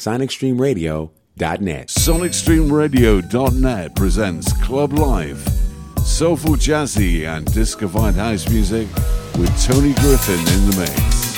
SonicStreamRadio.net. SonicStreamRadio.net presents Club Live, soulful jazzy and discofied house music with Tony Griffin in the mix.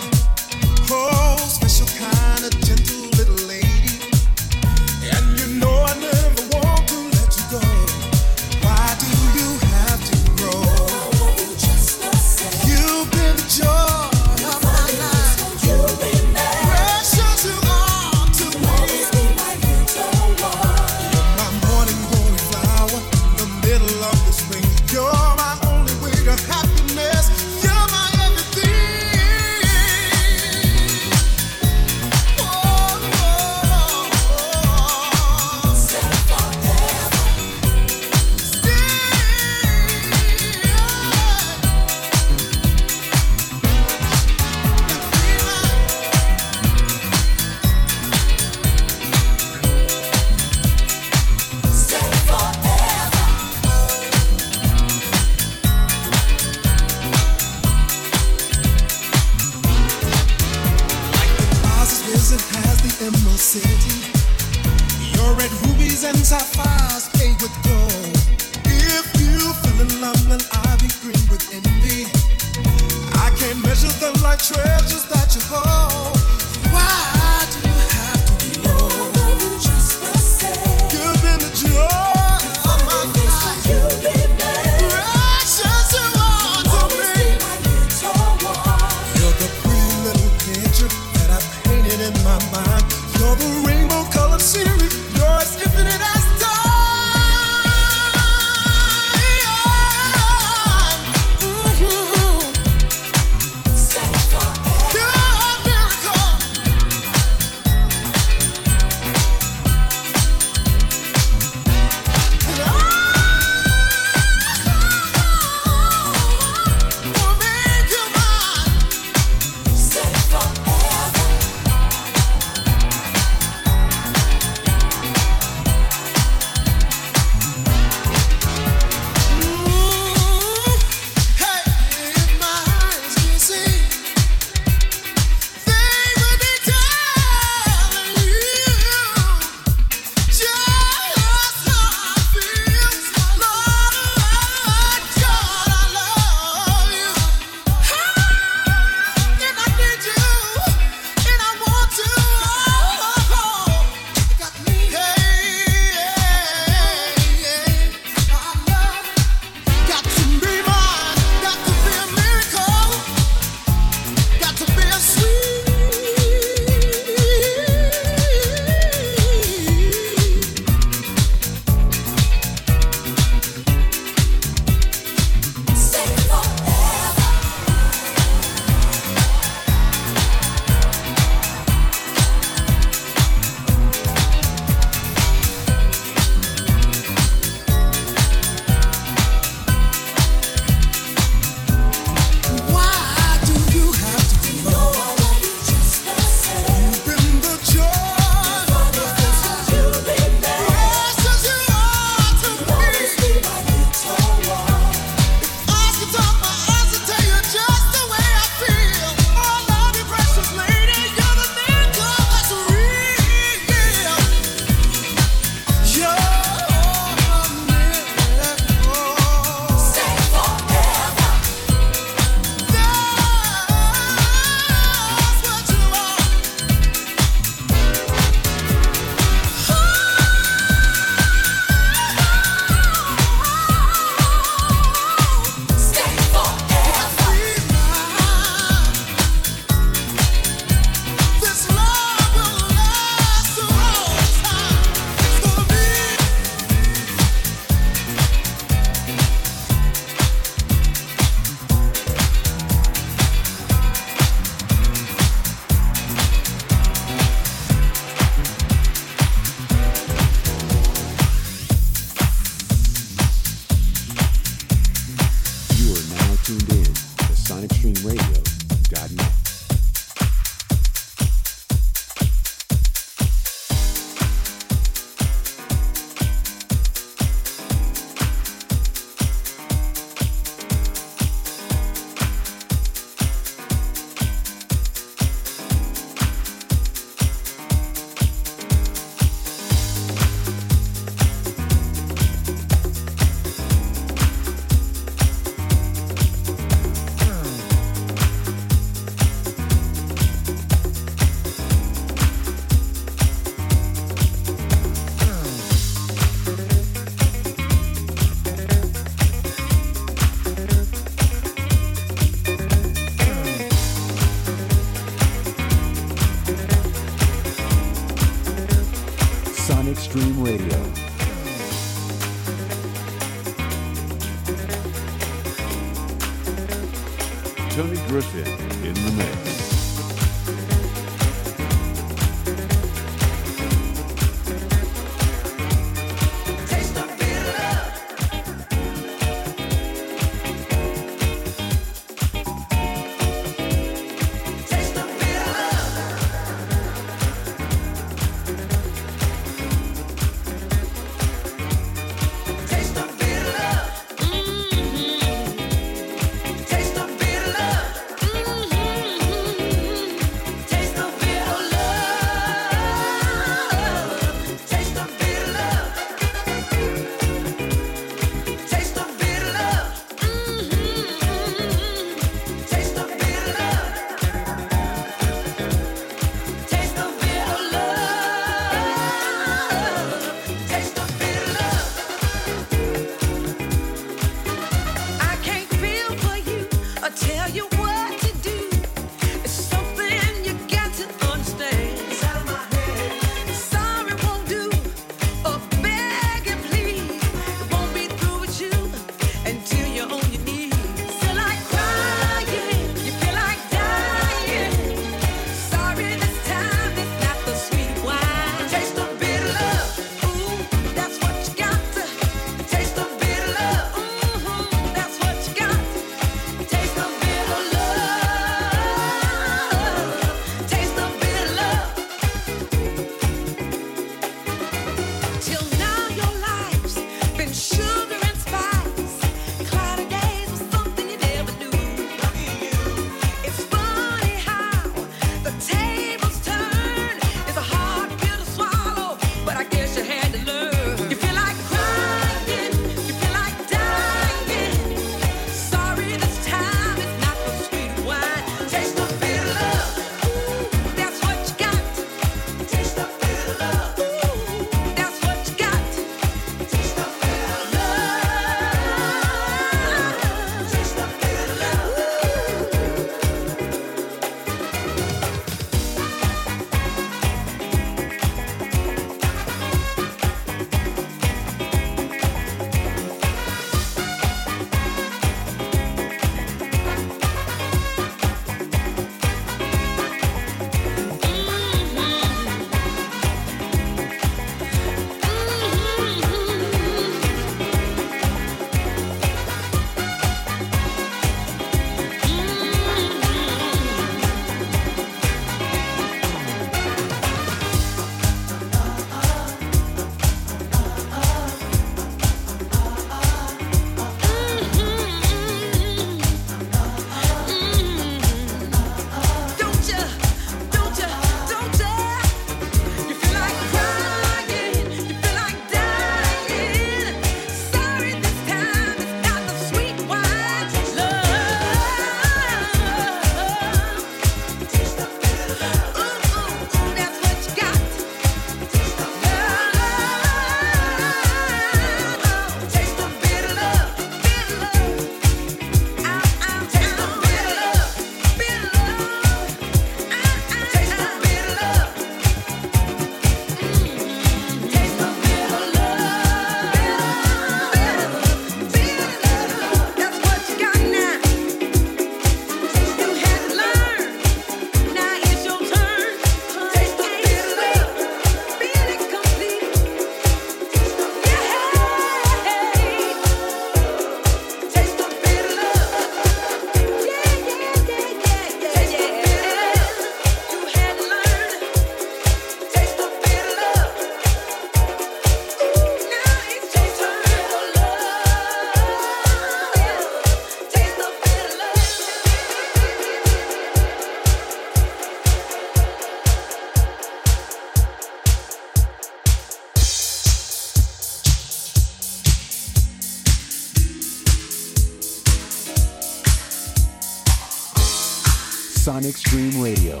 Sonic Stream Radio,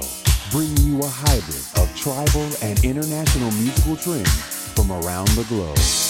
bringing you a hybrid of tribal and international musical trends from around the globe.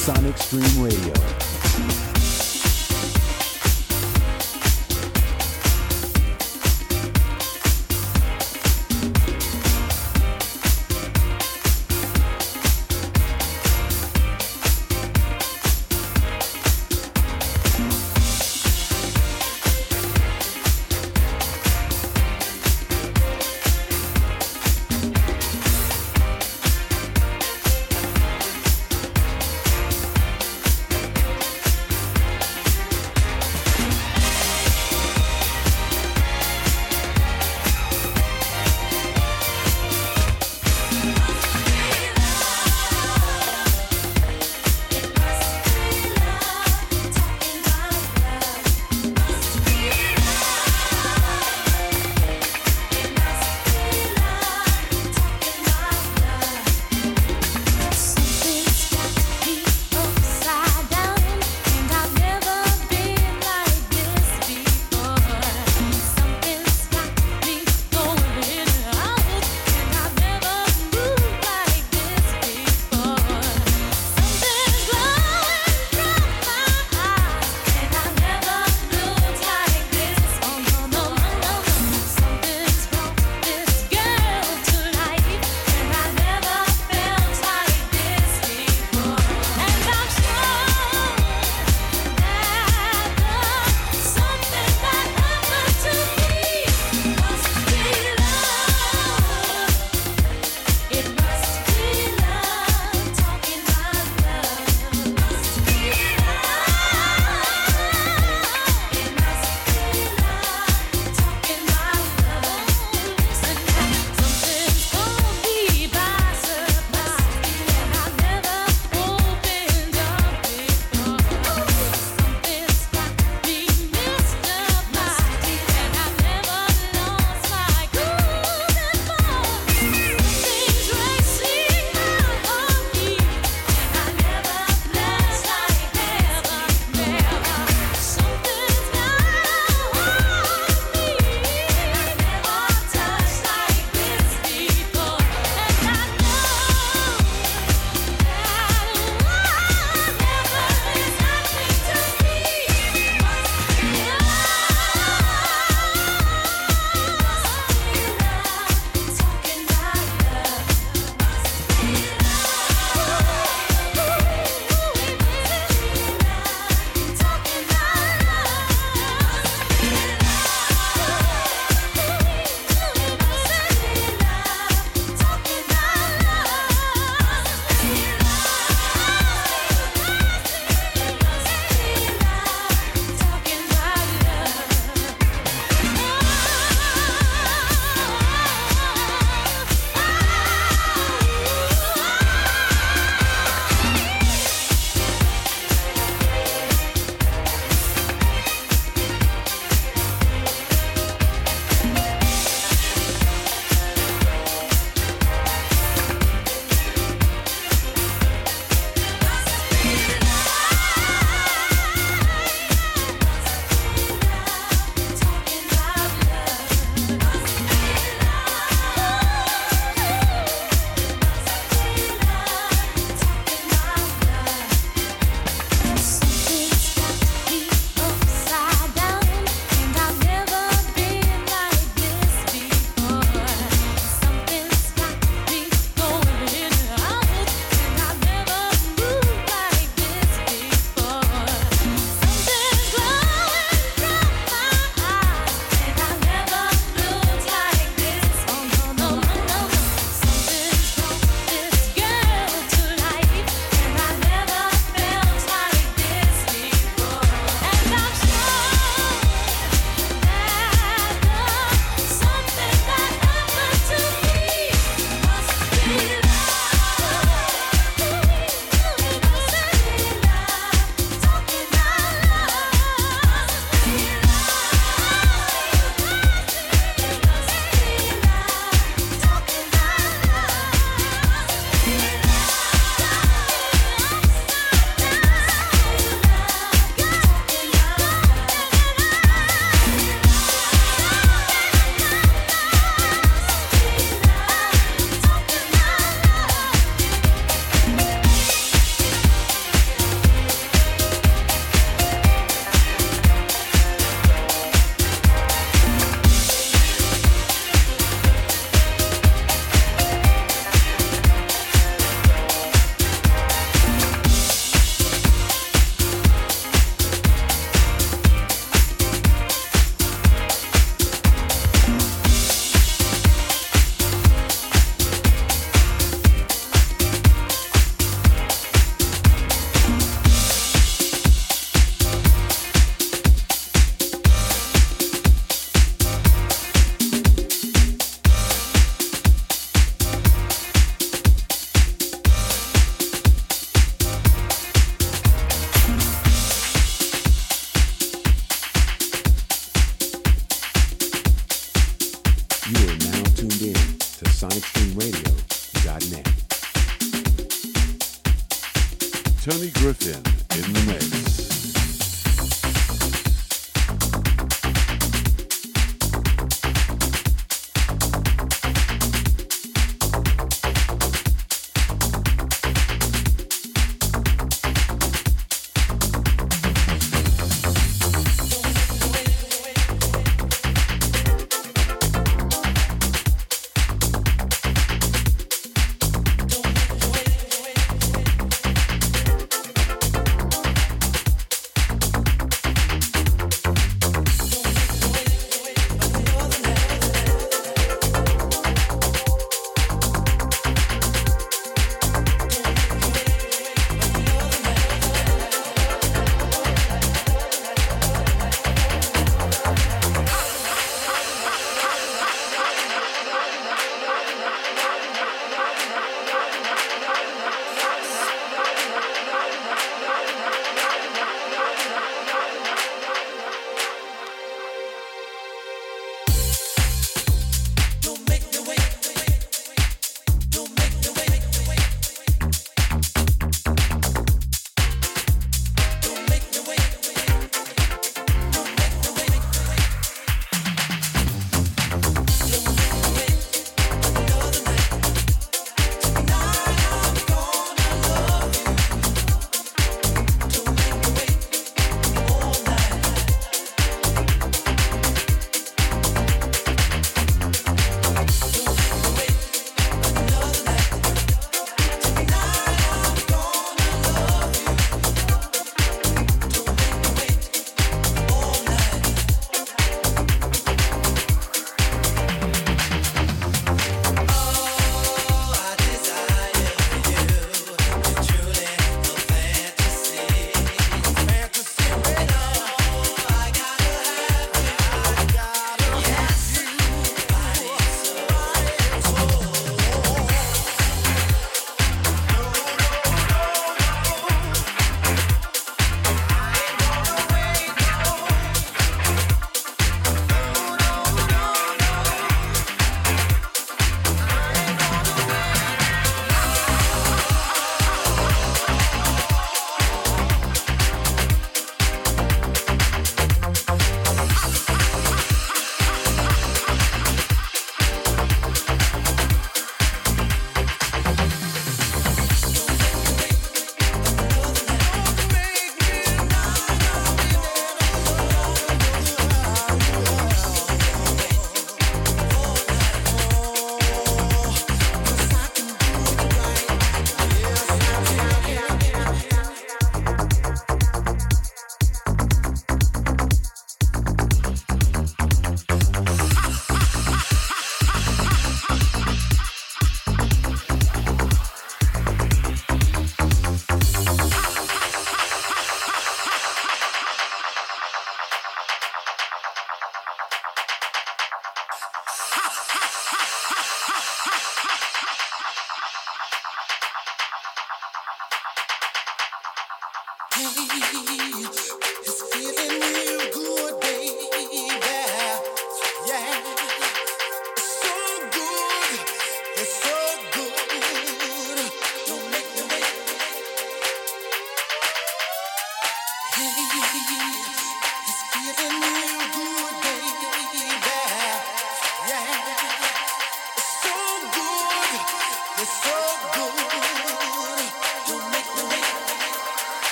Sonic Stream Radio.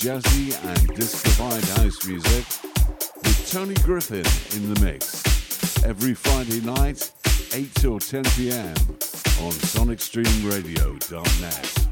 Jazzy and disco-fied house music with Tony Griffin in the mix. Every Friday night, 8 till 10 p.m. on sonicstreamradio.net.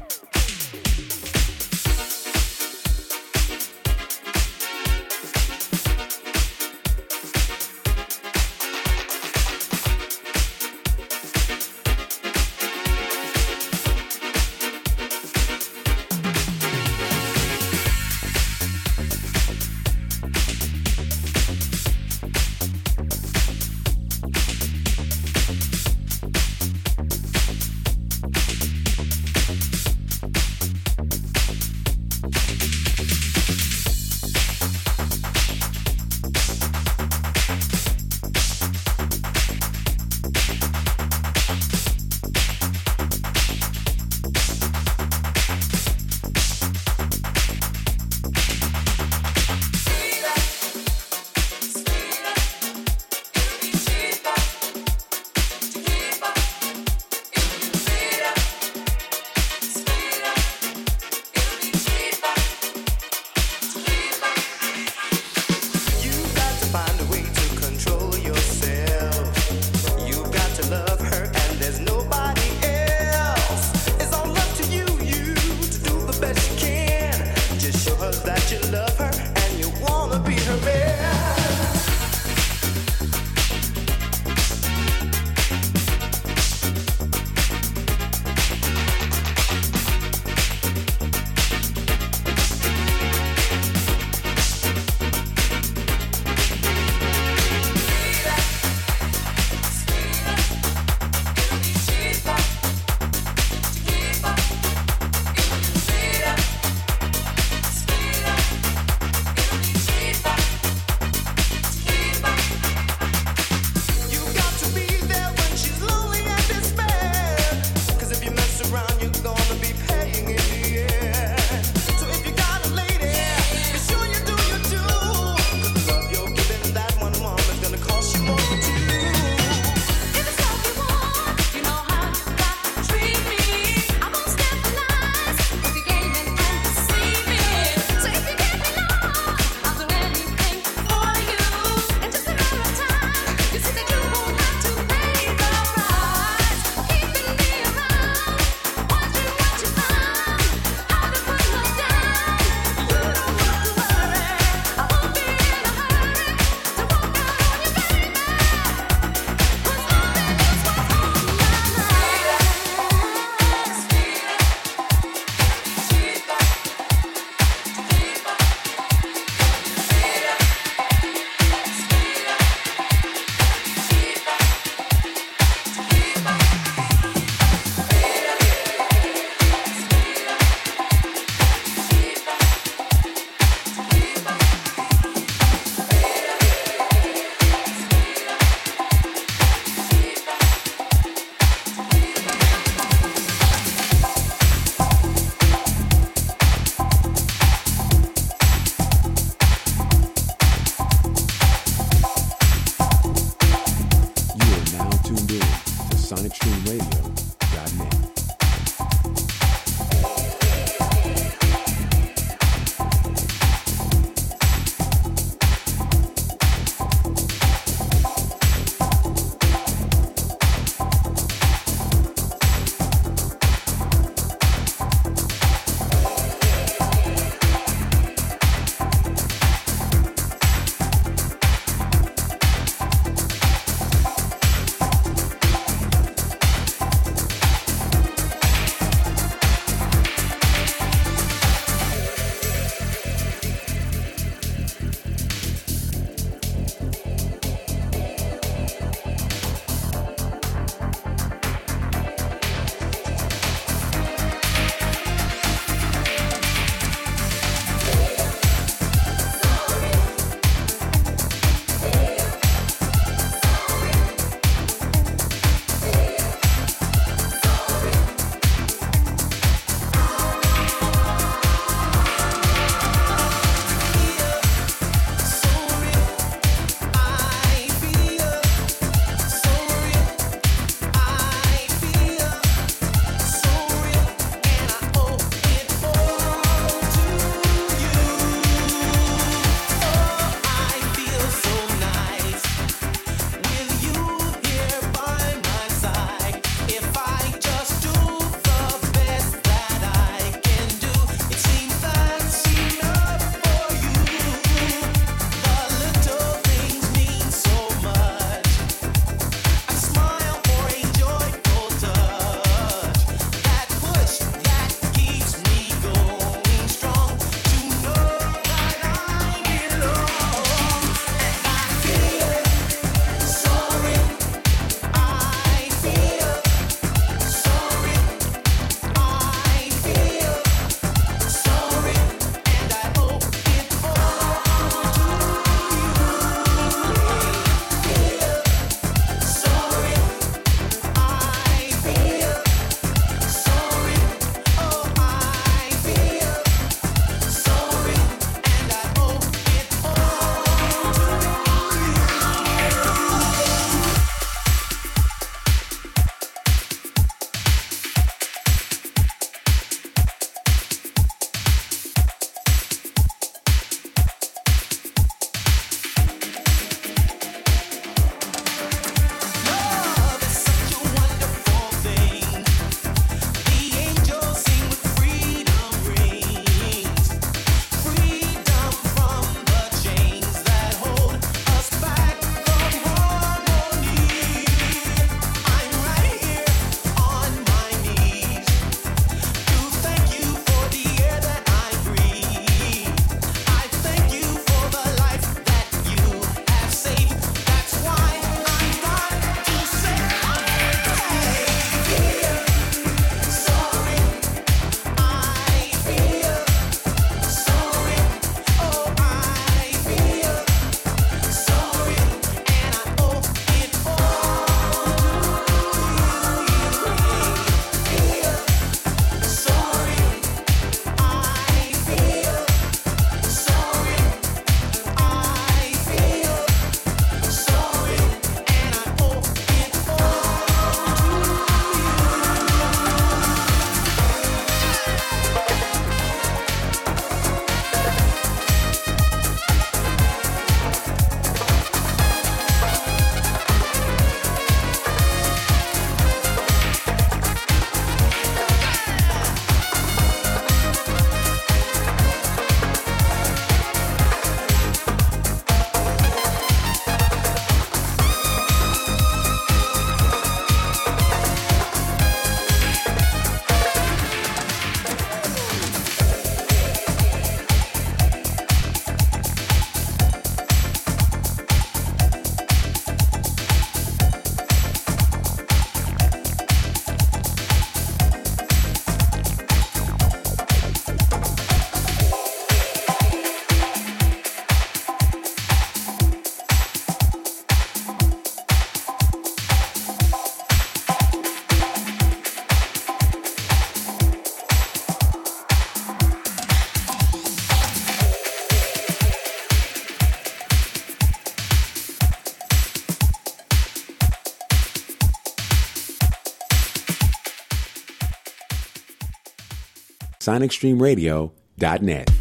sonicstreamradio.net.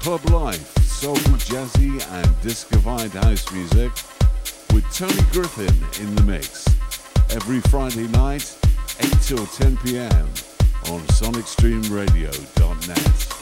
Club Life, Soulful Jazzy and Discovined House Music with Tony Griffin in the mix. Every Friday night, 8 till 10 p.m on sonicstreamradio.net.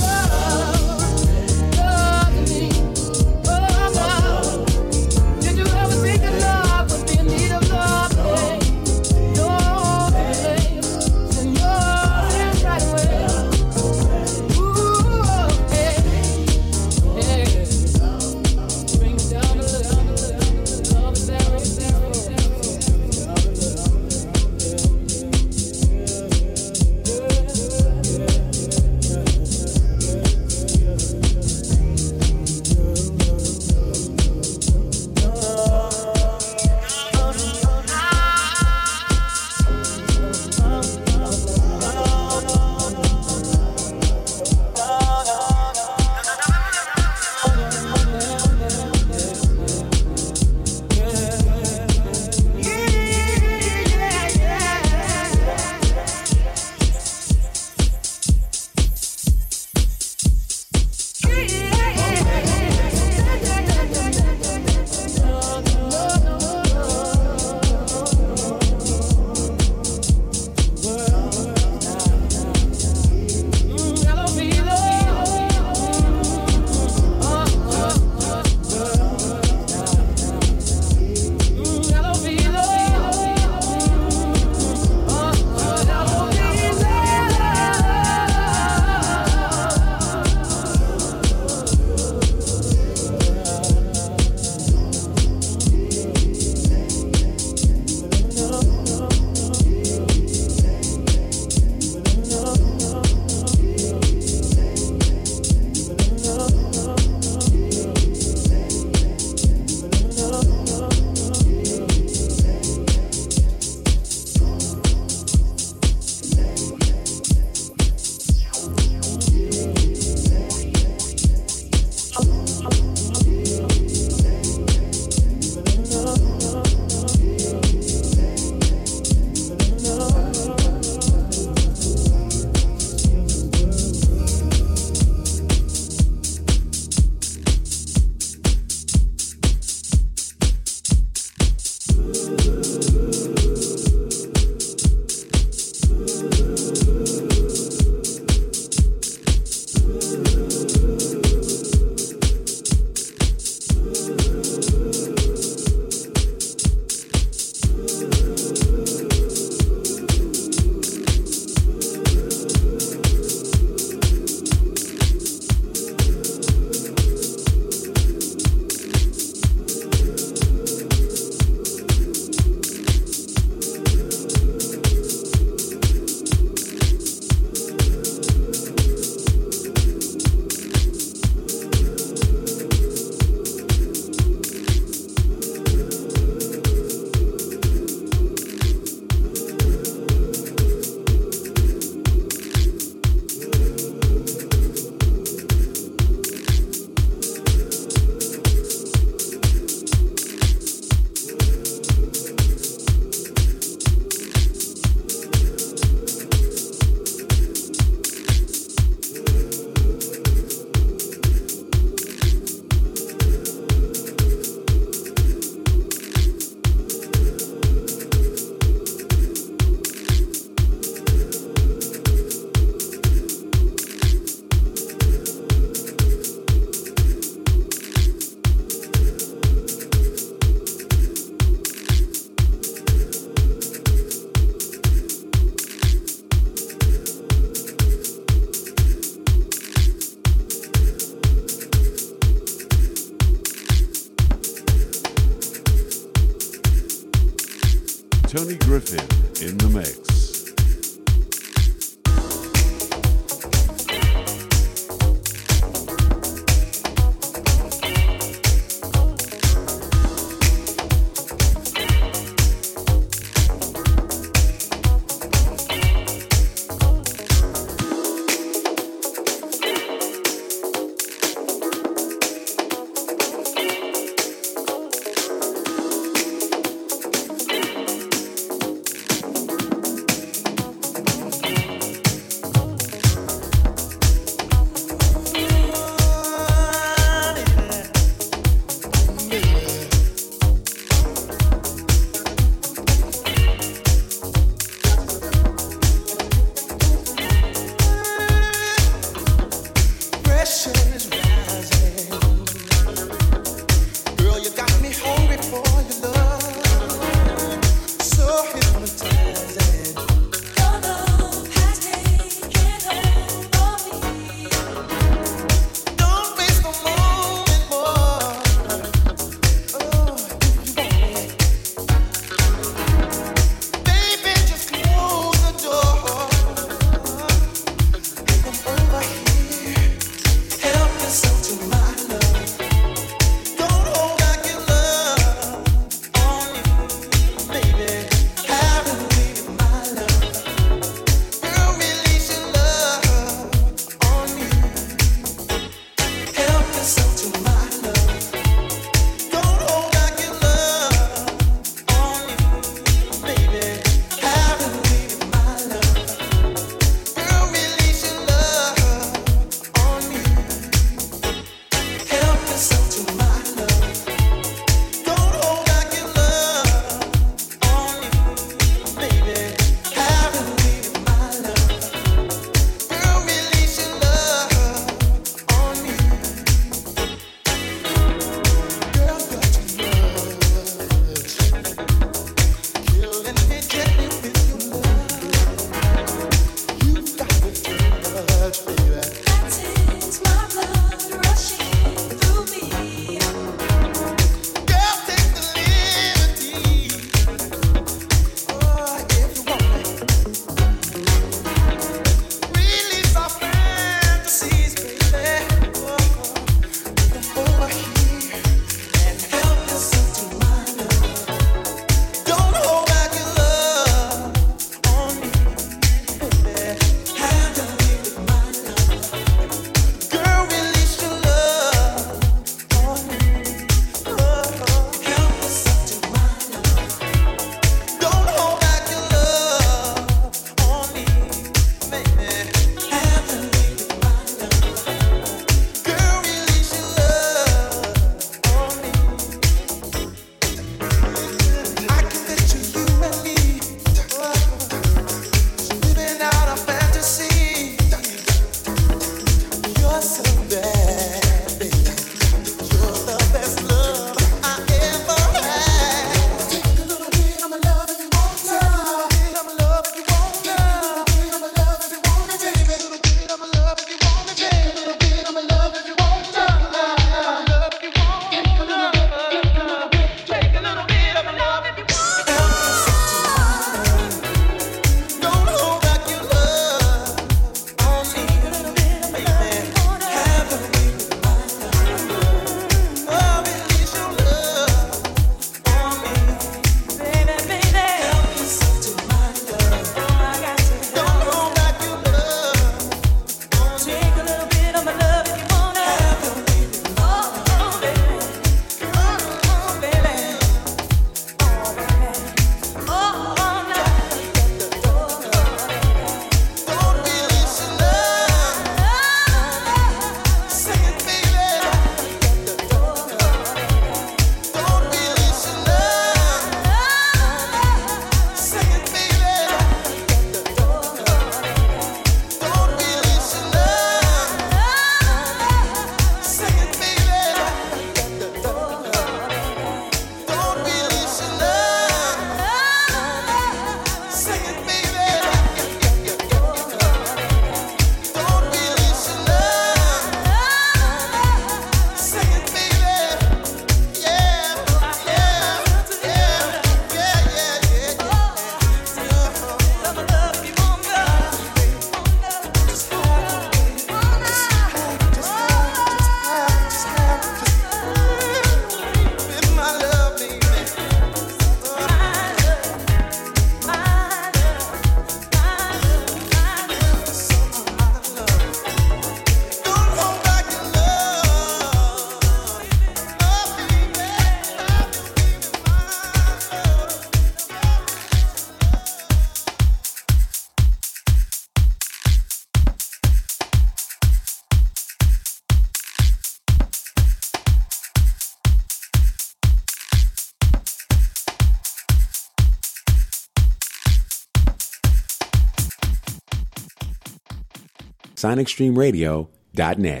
sonicstreamradio.net.